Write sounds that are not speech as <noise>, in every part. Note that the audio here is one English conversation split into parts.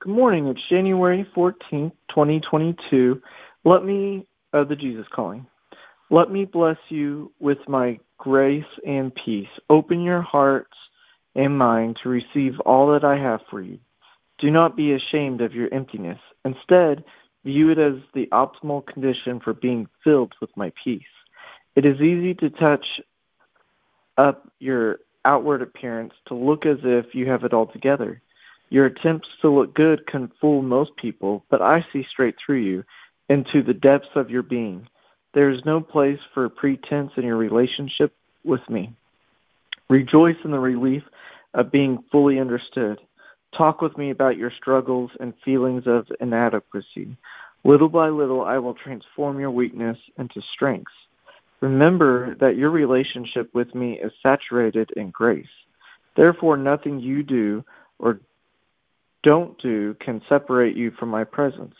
Good morning. It's January 14th, 2022. Let me, uh, the Jesus calling. Let me bless you with my grace and peace. Open your hearts and mind to receive all that I have for you. Do not be ashamed of your emptiness. Instead, view it as the optimal condition for being filled with my peace. It is easy to touch up your outward appearance to look as if you have it all together. Your attempts to look good can fool most people, but I see straight through you into the depths of your being. There is no place for pretense in your relationship with me. Rejoice in the relief of being fully understood. Talk with me about your struggles and feelings of inadequacy. Little by little, I will transform your weakness into strengths. Remember that your relationship with me is saturated in grace. Therefore, nothing you do or don't do can separate you from my presence.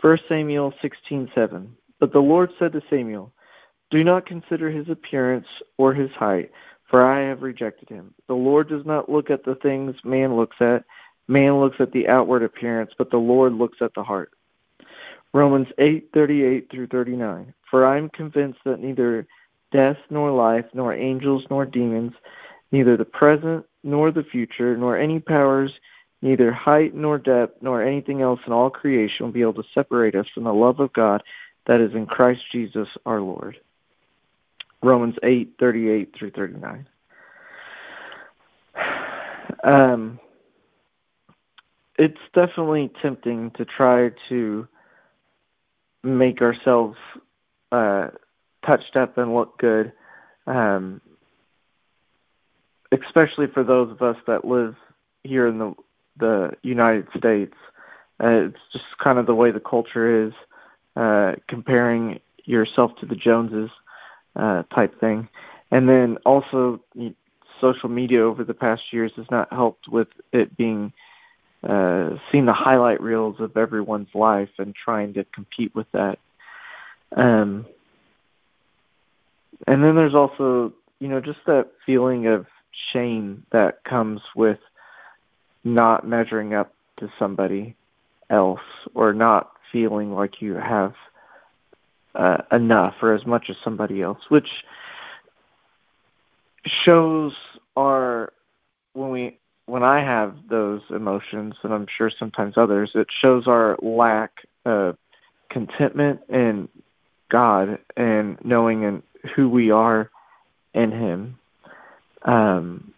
1 Samuel 16:7. But the Lord said to Samuel, Do not consider his appearance or his height, for I have rejected him. The Lord does not look at the things man looks at. Man looks at the outward appearance, but the Lord looks at the heart. Romans 8:38 through 39. For I am convinced that neither death nor life, nor angels nor demons, neither the present nor the future, nor any powers, neither height nor depth, nor anything else in all creation will be able to separate us from the love of God that is in Christ Jesus our Lord. Romans 8:38 through 39. <sighs> Um, it's definitely tempting to try to make ourselves uh, touched up and look good, um, especially for those of us that live here in the the United States. Uh, it's just kind of the way the culture is, uh, comparing yourself to the Joneses uh, type thing, and then also social media over the past years has not helped with it being uh, seeing the highlight reels of everyone's life and trying to compete with that. Um, and then there's also, you know, just that feeling of shame that comes with not measuring up to somebody else or not feeling like you have uh, enough or as much as somebody else, which shows our when we when I have those emotions, and I'm sure sometimes others, it shows our lack of contentment in God and knowing in who we are in Him. Um,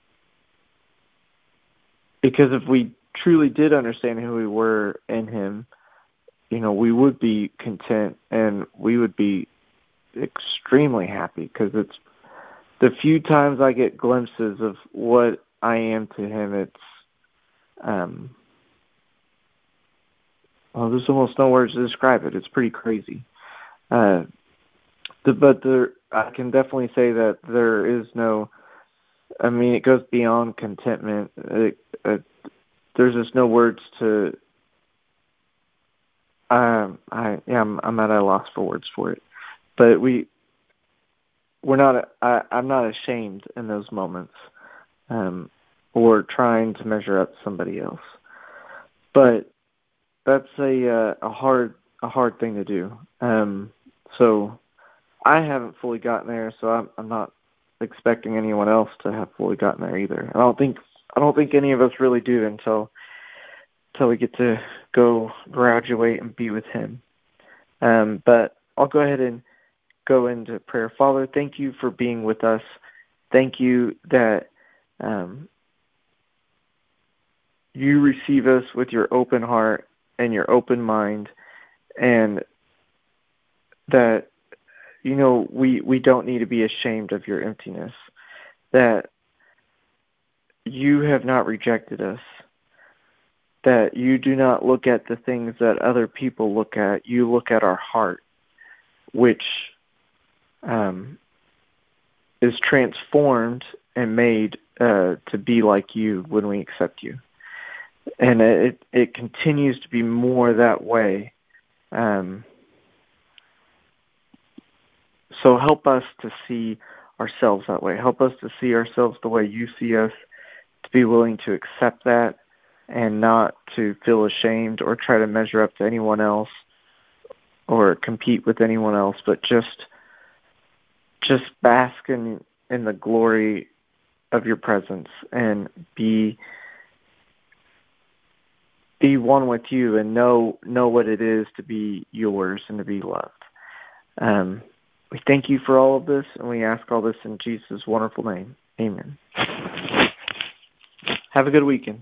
because if we truly did understand who we were in Him, you know, we would be content and we would be extremely happy because it's the few times I get glimpses of what I am to him, it's um well, there's almost no words to describe it. It's pretty crazy. Uh, the, but there, I can definitely say that there is no. I mean, it goes beyond contentment. It, it, there's just no words to. Um, I yeah, I'm, I'm at a loss for words for it, but we. We're not. I, I'm not ashamed in those moments um, or trying to measure up somebody else. But that's a uh, a hard a hard thing to do. Um, so I haven't fully gotten there, so I'm I'm not expecting anyone else to have fully gotten there either. I don't think I don't think any of us really do until until we get to go graduate and be with him. Um, but I'll go ahead and go into prayer. Father, thank you for being with us. Thank you that um, you receive us with your open heart and your open mind, and that you know we we don't need to be ashamed of your emptiness. That you have not rejected us. That you do not look at the things that other people look at. You look at our heart, which um, is transformed and made uh, to be like you when we accept you. And it it continues to be more that way. Um, so help us to see ourselves that way. Help us to see ourselves the way you see us, to be willing to accept that and not to feel ashamed or try to measure up to anyone else or compete with anyone else, but just just bask in in the glory of your presence and be be one with you and know know what it is to be yours and to be loved. Um, we thank you for all of this, and we ask all this in Jesus' wonderful name. Amen. Have a good weekend.